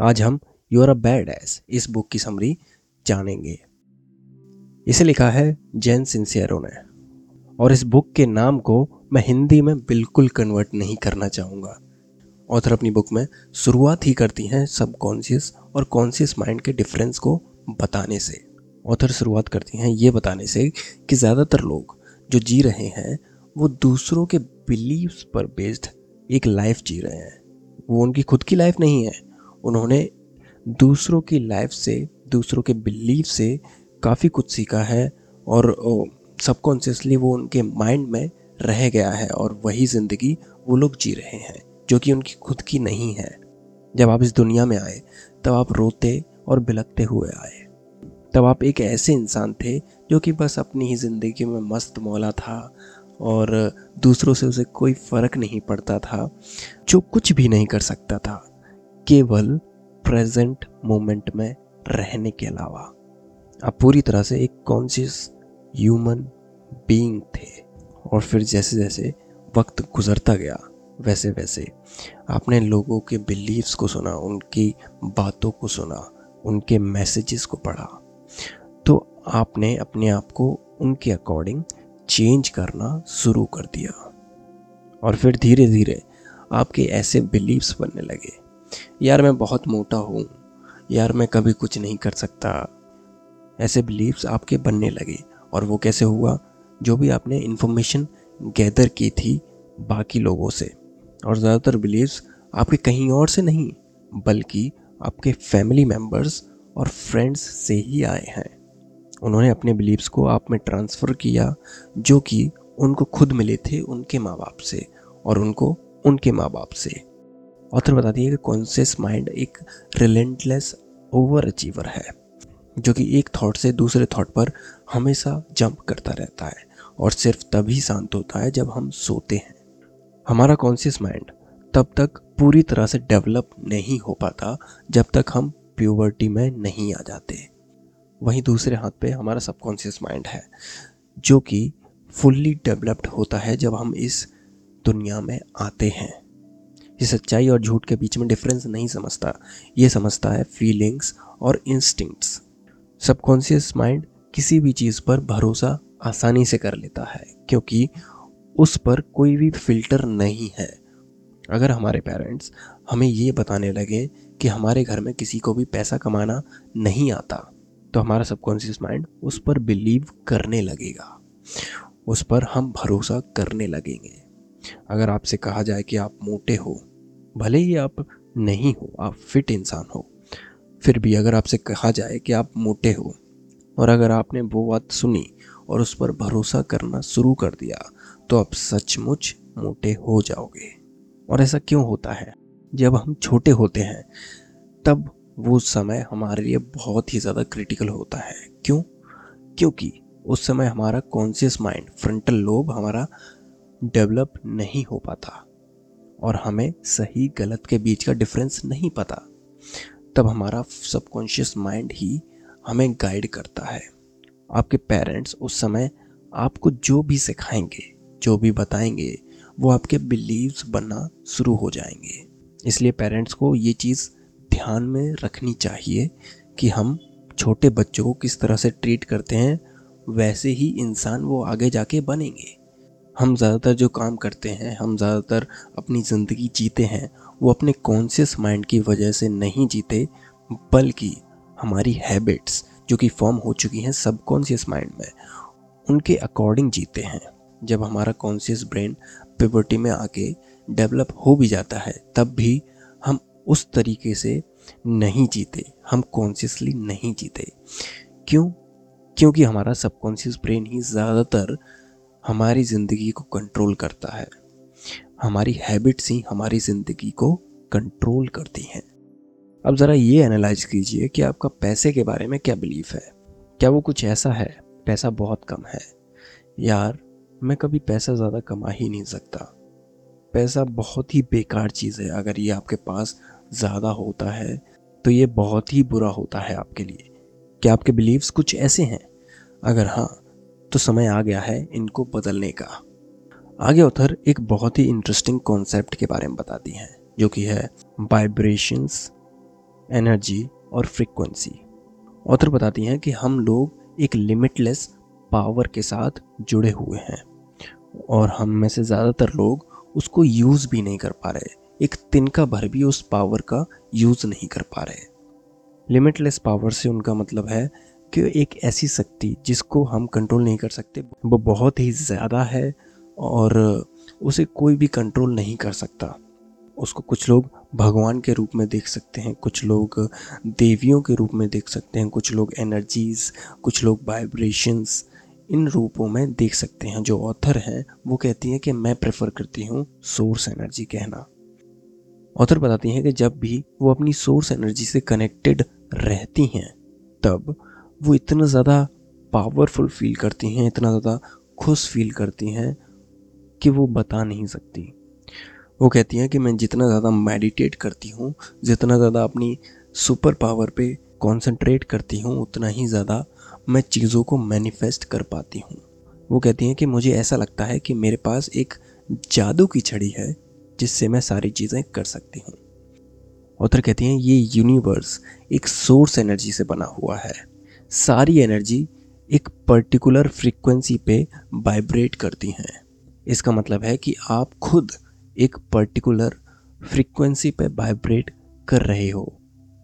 आज हम you are a badass इस बुक की समरी जानेंगे। इसे लिखा है जैन सिंसियरो ने। और इस बुक के नाम को मैं हिंदी में बिल्कुल कन्वर्ट नहीं करना चाहूँगा। ऑथर अपनी बुक में शुरुआत ही करती हैं सबकॉन्शियस और कॉन्शियस माइंड के डिफरेंस को बताने से। ऑथर शुरुआत करती हैं ये बताने से कि ज़्यादातर लोग जो जी रहे हैं, वो दूसरों के बिलीव्स पर बेस्ड एक लाइफ जी रहे हैं। वो उनकी खुद की लाइफ नहीं है उन्होंने दूसरों की लाइफ से, दूसरों के बिलीव से काफ़ी कुछ सीखा है और सबकॉन्शियसली वो उनके माइंड में रह गया है और वही ज़िंदगी वो लोग जी रहे हैं, जो कि उनकी खुद की नहीं है। जब आप इस दुनिया में आए, तब आप रोते और बिलकते हुए आए। तब आप एक ऐसे इंसान थे जो कि बस अपनी ही ज़िंदगी में मस्त मौला था और दूसरों से उसे कोई फ़र्क नहीं पड़ता था, जो कुछ भी नहीं कर सकता था। केवल प्रेजेंट मोमेंट में रहने के अलावा आप पूरी तरह से एक कॉन्शियस ह्यूमन बीइंग थे। और फिर जैसे जैसे वक्त गुजरता गया, वैसे वैसे आपने लोगों के बिलीव्स को सुना, उनकी बातों को सुना, उनके मैसेजेस को पढ़ा। तो आपने अपने आप को उनके अकॉर्डिंग चेंज करना शुरू कर दिया। और फिर धीरे धीरे आपके ऐसे बिलीव्स बनने लगे। यार मैं बहुत मोटा हूँ। यार मैं कभी कुछ नहीं कर सकता। ऐसे बिलीव्स आपके बनने लगे और वो कैसे हुआ? जो भी आपने इन्फॉर्मेशन गैदर की थी बाकी लोगों से। और ज़्यादातर बिलीव्स आपके कहीं और से नहीं, बल्कि आपके फैमिली मेंबर्स और फ्रेंड्स से ही आए हैं। उन्होंने अपने बिलीव्स को आप में ट्रांसफ़र किया, जो कि उनको खुद मिले थे उनके माँ बाप से और उनको उनके माँ बाप से। ऑथर बताती है कि कॉन्शियस माइंड एक रिलेंटलेस ओवर अचीवर है, जो कि एक थॉट से दूसरे थॉट पर हमेशा जंप करता रहता है और सिर्फ़ तभी शांत होता है जब हम सोते हैं। हमारा कॉन्शियस माइंड तब तक पूरी तरह से डेवलप नहीं हो पाता जब तक हम प्योवर्टी में नहीं आ जाते। वहीं दूसरे हाथ पे हमारा सबकॉन्शियस माइंड है, जो कि फुल्ली डेवलप्ड होता है जब हम इस दुनिया में आते हैं। ये सच्चाई और झूठ के बीच में डिफरेंस नहीं समझता। ये समझता है फीलिंग्स और इंस्टिंक्ट्स सबकॉन्शियस माइंड किसी भी चीज़ पर भरोसा आसानी से कर लेता है, क्योंकि उस पर कोई भी फ़िल्टर नहीं है। अगर हमारे पेरेंट्स हमें ये बताने लगे कि हमारे घर में किसी को भी पैसा कमाना नहीं आता तो हमारा सबकॉन्शियस माइंड उस पर बिलीव करने लगेगा। उस पर हम भरोसा करने लगेंगे। अगर आपसे कहा जाए कि आप मोटे हो, भले ही आप नहीं हो, आप फिट इंसान हो, फिर भी अगर आपसे कहा जाए कि आप मोटे हो, और अगर आपने वो बात सुनी और उस पर भरोसा करना शुरू कर दिया तो आप सचमुच मोटे हो जाओगे। और ऐसा क्यों होता है? जब हम छोटे होते हैं, तब वो समय हमारे लिए बहुत ही ज़्यादा क्रिटिकल होता है। क्यों? क्योंकि उस समय हमारा कॉन्शियस माइंड फ्रंटल लोब हमारा डेवलप नहीं हो पाता और हमें सही गलत के बीच का डिफरेंस नहीं पता, तब हमारा सबकॉन्शियस माइंड ही हमें गाइड करता है। आपके पेरेंट्स उस समय आपको जो भी सिखाएँगे, जो भी बताएँगे, वो आपके बिलीव्स बनना शुरू हो जाएँगे। इसलिए पेरेंट्स को ये चीज़ ध्यान में रखनी चाहिए कि हम छोटे बच्चों को किस तरह से ट्रीट करते हैं, वैसे ही इंसान वो आगे जाके बनेंगे। हम ज़्यादातर जो काम करते हैं, हम ज़्यादातर अपनी ज़िंदगी जीते हैं, वो अपने कॉन्शियस माइंड की वजह से नहीं जीते, बल्कि हमारी हैबिट्स जो कि फॉर्म हो चुकी हैं सबकॉन्शियस माइंड में, उनके अकॉर्डिंग जीते हैं। जब हमारा कॉन्शियस ब्रेन पिवर्टी में आके डेवलप हो भी जाता है, तब भी हम उस तरीके से नहीं जीते, हम कॉन्शियसली नहीं जीते। क्यों? क्योंकि हमारा सबकॉन्शियस ब्रेन ही ज़्यादातर हमारी ज़िंदगी को कंट्रोल करता है। हमारी हैबिट्स ही हमारी ज़िंदगी को कंट्रोल करती हैं। अब ज़रा ये एनालाइज कीजिए कि आपका पैसे के बारे में क्या बिलीफ है। क्या वो कुछ ऐसा है? पैसा बहुत कम है। यार, मैं कभी पैसा ज़्यादा कमा ही नहीं सकता। पैसा बहुत ही बेकार चीज़ है। अगर ये आपके पास ज़्यादा होता है तो ये बहुत ही बुरा होता है आपके लिए। क्या आपके बिलीव्स कुछ ऐसे हैं? अगर हाँ तो समय आ गया है इनको बदलने का। आगे ऑथर एक बहुत ही इंटरेस्टिंग कॉन्सेप्ट के बारे में बताती हैं, जो कि है वाइब्रेशंस एनर्जी और फ्रीक्वेंसी ऑथर बताती हैं कि हम लोग एक लिमिटलेस पावर के साथ जुड़े हुए हैं, और हम में से ज़्यादातर लोग उसको यूज़ भी नहीं कर पा रहे, एक तिनका भर भी उस पावर का यूज़ नहीं कर पा रहे। लिमिटलेस पावर से उनका मतलब है कि एक ऐसी शक्ति जिसको हम कंट्रोल नहीं कर सकते, वो बहुत ही ज़्यादा है और उसे कोई भी कंट्रोल नहीं कर सकता। उसको कुछ लोग भगवान के रूप में देख सकते हैं, कुछ लोग देवियों के रूप में देख सकते हैं, कुछ लोग एनर्जीज कुछ लोग वाइब्रेशंस इन रूपों में देख सकते हैं। जो ऑथर हैं, वो कहती हैं कि मैं प्रेफर करती हूँ सोर्स एनर्जी कहना। ऑथर बताती हैं कि जब भी वो अपनी सोर्स एनर्जी से कनेक्टेड रहती हैं, तब वो इतना ज़्यादा पावरफुल फील करती हैं, इतना ज़्यादा खुश फील करती हैं कि वो बता नहीं सकती। वो कहती हैं कि मैं जितना ज़्यादा मेडिटेट करती हूँ, जितना ज़्यादा अपनी सुपर पावर पे कंसंट्रेट करती हूँ, उतना ही ज़्यादा मैं चीज़ों को मैनिफेस्ट कर पाती हूँ। वो कहती हैं कि मुझे ऐसा लगता है कि मेरे पास एक जादू की छड़ी है, जिससे मैं सारी चीज़ें कर सकती हूँ। ऑथर कहती हैं, ये यूनिवर्स एक सोर्स एनर्जी से बना हुआ है। सारी एनर्जी एक पर्टिकुलर फ्रीक्वेंसी पे वाइब्रेट करती हैं। इसका मतलब है कि आप खुद एक पर्टिकुलर फ्रीक्वेंसी पे वाइब्रेट कर रहे हो।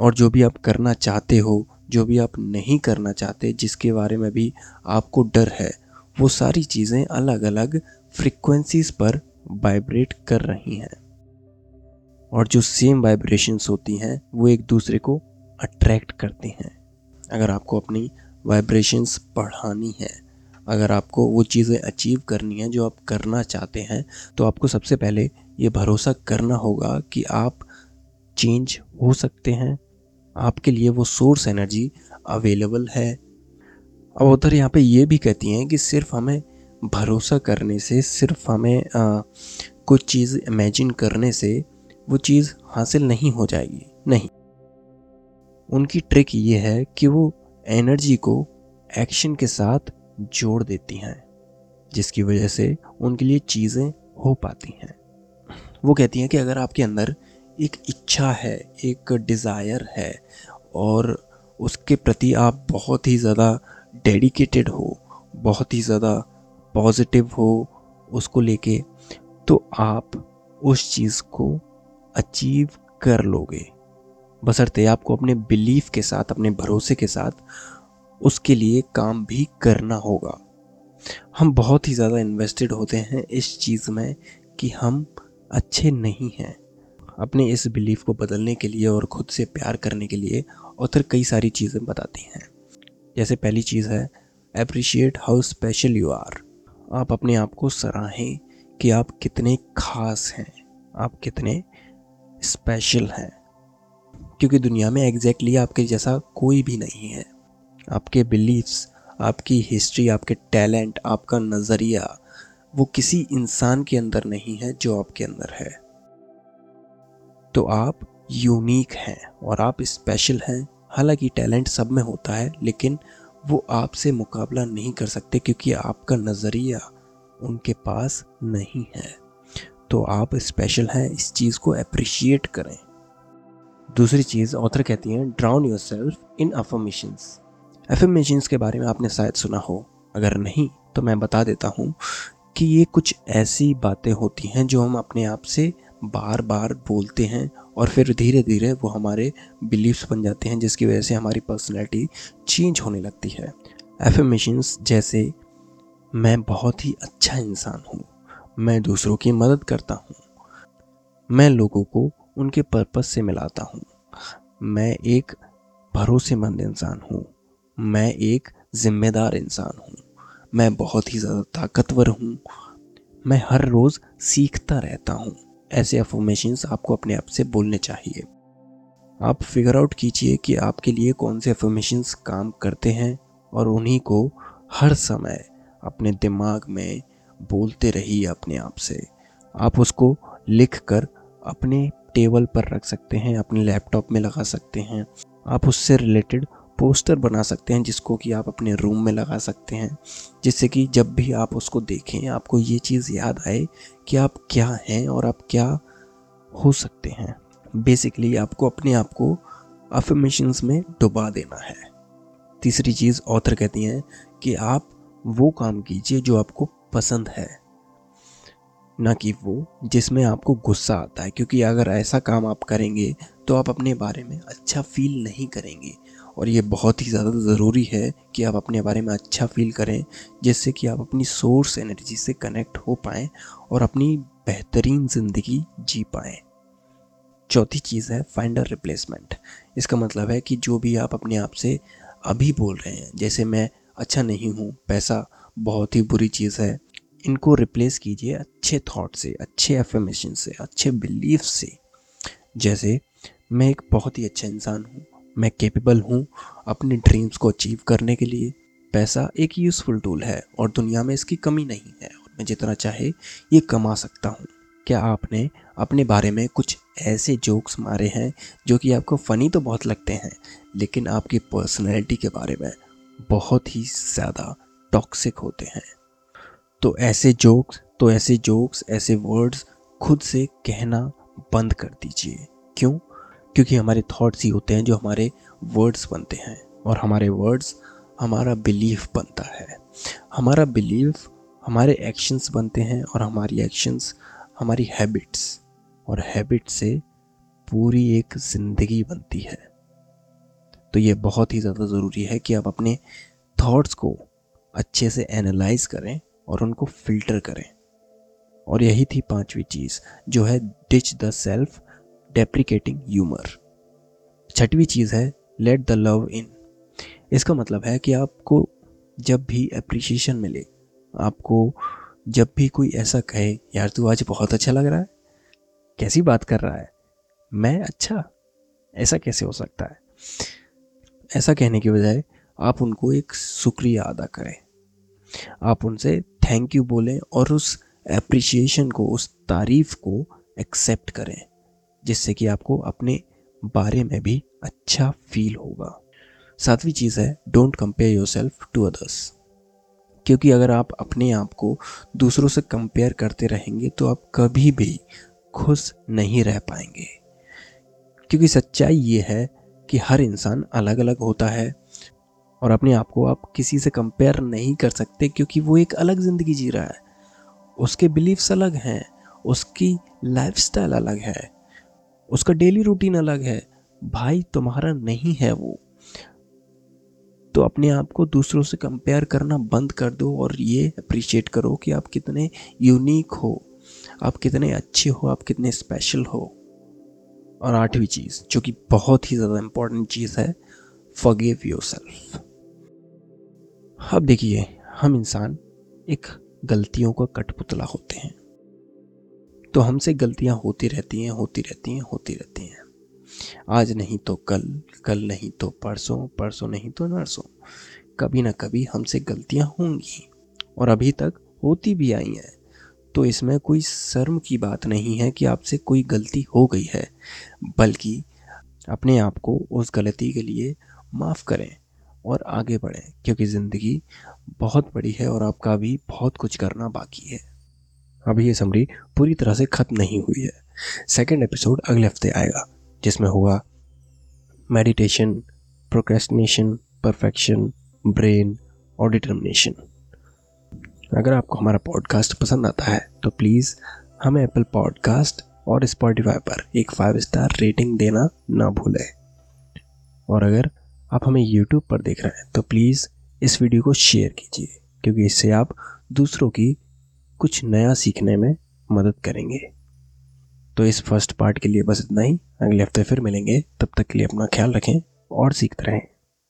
और जो भी आप करना चाहते हो, जो भी आप नहीं करना चाहते, जिसके बारे में भी आपको डर है, वो सारी चीज़ें अलग अलग फ्रीक्वेंसीज पर वाइब्रेट कर रही हैं। और जो सेम वाइब्रेशंस होती हैं, वो एक दूसरे को अट्रैक्ट करती हैं। अगर आपको अपनी वाइब्रेशंस बढ़ानी है अगर आपको वो चीज़ें अचीव करनी है जो आप करना चाहते हैं तो आपको सबसे पहले ये भरोसा करना होगा कि आप चेंज हो सकते हैं। आपके लिए वो सोर्स एनर्जी अवेलेबल है। अब उधर यहाँ पे ये भी कहती हैं कि सिर्फ़ हमें भरोसा करने से सिर्फ़ हमें आ, कुछ चीज़ इमेजिन करने से वो चीज़ हासिल नहीं हो जाएगी नहीं। उनकी ट्रिक ये है कि वो एनर्जी को एक्शन के साथ जोड़ देती हैं, जिसकी वजह से उनके लिए चीज़ें हो पाती हैं। वो कहती हैं कि अगर आपके अंदर एक इच्छा है, एक डिज़ायर है, और उसके प्रति आप बहुत ही ज़्यादा डेडिकेटेड हो, बहुत ही ज़्यादा पॉजिटिव हो उसको लेके तो आप उस चीज़ को अचीव कर लोगे। बसरते आपको अपने बिलीफ के साथ, अपने भरोसे के साथ उसके लिए काम भी करना होगा। हम बहुत ही ज़्यादा इन्वेस्टेड होते हैं इस चीज़ में कि हम अच्छे नहीं हैं। अपने इस बिलीफ को बदलने के लिए और ख़ुद से प्यार करने के लिए ऑथर कई सारी चीज़ें बताती हैं। जैसे पहली चीज़ है appreciate how special you are आप अपने आप को सराहें कि आप कितने खास हैं, आप कितने स्पेशल हैं। क्योंकि दुनिया में एग्जैक्टली exactly आपके जैसा कोई भी नहीं है। आपके बिलीव्स आपकी हिस्ट्री आपके टैलेंट आपका नज़रिया, वो किसी इंसान के अंदर नहीं है जो आपके अंदर है। तो आप यूनिक हैं और आप स्पेशल हैं। हालाँकि टैलेंट सब में होता है, लेकिन वो आपसे मुकाबला नहीं कर सकते क्योंकि आपका नज़रिया उनके पास नहीं है। तो आप स्पेशल हैं, इस चीज़ को अप्रिशिएट करें। दूसरी चीज़ ऑथर कहती हैं drown yourself in affirmations affirmations के बारे में आपने शायद सुना हो। अगर नहीं तो मैं बता देता हूँ कि ये कुछ ऐसी बातें होती हैं जो हम अपने आप से बार बार बोलते हैं और फिर धीरे धीरे वो हमारे बिलीव्स बन जाते हैं, जिसकी वजह से हमारी पर्सनैलिटी चेंज होने लगती है। एफर्मेशंस जैसे, मैं बहुत ही अच्छा इंसान हूँ, मैं दूसरों की मदद करता हूँ, मैं लोगों को उनके पर्पस से मिलाता हूँ। मैं एक भरोसेमंद इंसान हूँ। मैं एक जिम्मेदार इंसान हूँ। मैं बहुत ही ज़्यादा ताकतवर हूँ। मैं हर रोज़ सीखता रहता हूँ। ऐसे अफॉर्मेशंस आपको अपने आप से बोलने चाहिए। आप फिगर आउट कीजिए कि आपके लिए कौन से अफॉर्मेशंस काम करते हैं और उन्हीं को हर समय अपने दिमाग में बोलते रहिए अपने आप से। आप उसको लिख कर अपने टेबल पर रख सकते हैं, अपने लैपटॉप में लगा सकते हैं। आप उससे रिलेटेड पोस्टर बना सकते हैं, जिसको कि आप अपने रूम में लगा सकते हैं, जिससे कि जब भी आप उसको देखें, आपको ये चीज़ याद आए कि आप क्या हैं और आप क्या हो सकते हैं। बेसिकली आपको अपने आप को अफर्मेशंस में डुबा देना है। तीसरी चीज़ ऑथर कहती हैं कि आप वो काम कीजिए जो आपको पसंद है। ना कि वो, जिसमें आपको गुस्सा आता है। क्योंकि अगर ऐसा काम आप करेंगे तो आप अपने बारे में अच्छा फील नहीं करेंगे। और ये बहुत ही ज़्यादा ज़रूरी है कि आप अपने बारे में अच्छा फील करें, जिससे कि आप अपनी सोर्स एनर्जी से कनेक्ट हो पाएँ और अपनी बेहतरीन ज़िंदगी जी पाएँ। चौथी चीज़ है फाइंडर रिप्लेसमेंट इसका मतलब है कि जो भी आप अपने आप से अभी बोल रहे हैं, जैसे मैं अच्छा नहीं हूँ, पैसा बहुत ही बुरी चीज़ है इनको रिप्लेस कीजिए अच्छे थॉट से, अच्छे एफर्मेशन से, अच्छे बिलीफ से। जैसे, मैं एक बहुत ही अच्छा इंसान हूँ, मैं कैपेबल हूँ अपने ड्रीम्स को अचीव करने के लिए। पैसा एक यूज़फुल टूल है और दुनिया में इसकी कमी नहीं है। और मैं जितना चाहे ये कमा सकता हूँ। क्या आपने अपने बारे में कुछ ऐसे जोक्स मारे हैं जो कि आपको फ़नी तो बहुत लगते हैं, लेकिन आपकी पर्सनैलिटी के बारे में बहुत ही ज़्यादा टॉक्सिक होते हैं? तो ऐसे जोक्स तो ऐसे जोक्स ऐसे वर्ड्स खुद से कहना बंद कर दीजिए। क्यों? क्योंकि हमारे थॉट्स ही होते हैं जो हमारे वर्ड्स बनते हैं और हमारे वर्ड्स हमारा बिलीफ बनता है। हमारा बिलीफ हमारे एक्शंस बनते हैं और हमारी एक्शंस हमारी हैबिट्स और हैबिट से पूरी एक ज़िंदगी बनती है। तो ये बहुत ही ज़्यादा ज़रूरी है कि आप अपने थॉट्स को अच्छे से एनालाइज करें और उनको फ़िल्टर करें। और यही थी पांचवी चीज़, जो है ditch the self deprecating humour छठवीं चीज़ है लेट द लव इन इसका मतलब है कि आपको जब भी अप्रिसिएशन मिले, आपको जब भी कोई ऐसा कहे, यार तू आज बहुत अच्छा लग रहा है, कैसी बात कर रहा है, मैं अच्छा? ऐसा कैसे हो सकता है? ऐसा कहने के बजाय आप उनको एक शुक्रिया अदा करें। आप उनसे थैंक यू बोलें और उस एप्रिसिएशन को, उस तारीफ़ को एक्सेप्ट करें, जिससे कि आपको अपने बारे में भी अच्छा फील होगा। सातवीं चीज़ है don't compare yourself to others क्योंकि अगर आप अपने आप को दूसरों से कंपेयर करते रहेंगे तो आप कभी भी खुश नहीं रह पाएँगे। क्योंकि सच्चाई ये है कि हर इंसान अलग अलग होता है और अपने आप को आप किसी से कंपेयर नहीं कर सकते क्योंकि वो एक अलग ज़िंदगी जी रहा है। उसके बिलीव्स अलग हैं, उसकी लाइफस्टाइल अलग है, उसका डेली रूटीन अलग है। भाई, तुम्हारा नहीं है वो। तो अपने आप को दूसरों से कंपेयर करना बंद कर दो और ये अप्रिशिएट करो कि आप कितने यूनिक हो, आप कितने अच्छे हो, आप कितने स्पेशल हो। और आठवीं चीज़, जो कि बहुत ही ज़्यादा इंपॉर्टेंट चीज़ है फॉरगिव योर सेल्फ अब देखिए, हम इंसान एक गलतियों का कठपुतला होते हैं। तो हमसे गलतियाँ होती रहती हैं, होती रहती हैं, होती रहती हैं। आज नहीं तो कल कल नहीं तो परसों परसों नहीं तो नरसों। कभी ना कभी हमसे गलतियाँ होंगी और अभी तक होती भी आई हैं। तो इसमें कोई शर्म की बात नहीं है कि आपसे कोई गलती हो गई है, बल्कि अपने आप को उस गलती के लिए माफ़ करें। और आगे बढ़ें, क्योंकि ज़िंदगी बहुत बड़ी है और आपका भी बहुत कुछ करना बाकी है। अभी ये समरी पूरी तरह से ख़त्म नहीं हुई है। सेकेंड एपिसोड अगले हफ़्ते आएगा, जिसमें होगा मेडिटेशन प्रोक्रेस्टिनेशन परफेक्शन ब्रेन और डिटर्मिनेशन अगर आपको हमारा पॉडकास्ट पसंद आता है तो प्लीज़ हमें एप्पल पॉडकास्ट और स्पॉटिफाई पर एक फाइव स्टार रेटिंग देना ना भूलें। और अगर आप हमें यूट्यूब पर देख रहे हैं तो प्लीज़ इस वीडियो को शेयर कीजिए, क्योंकि इससे आप दूसरों की कुछ नया सीखने में मदद करेंगे। तो इस फ़र्स्ट पार्ट के लिए बस इतना ही, अगले हफ़्ते फिर मिलेंगे, तब तक के लिए अपना ख्याल रखें और सीखते रहें।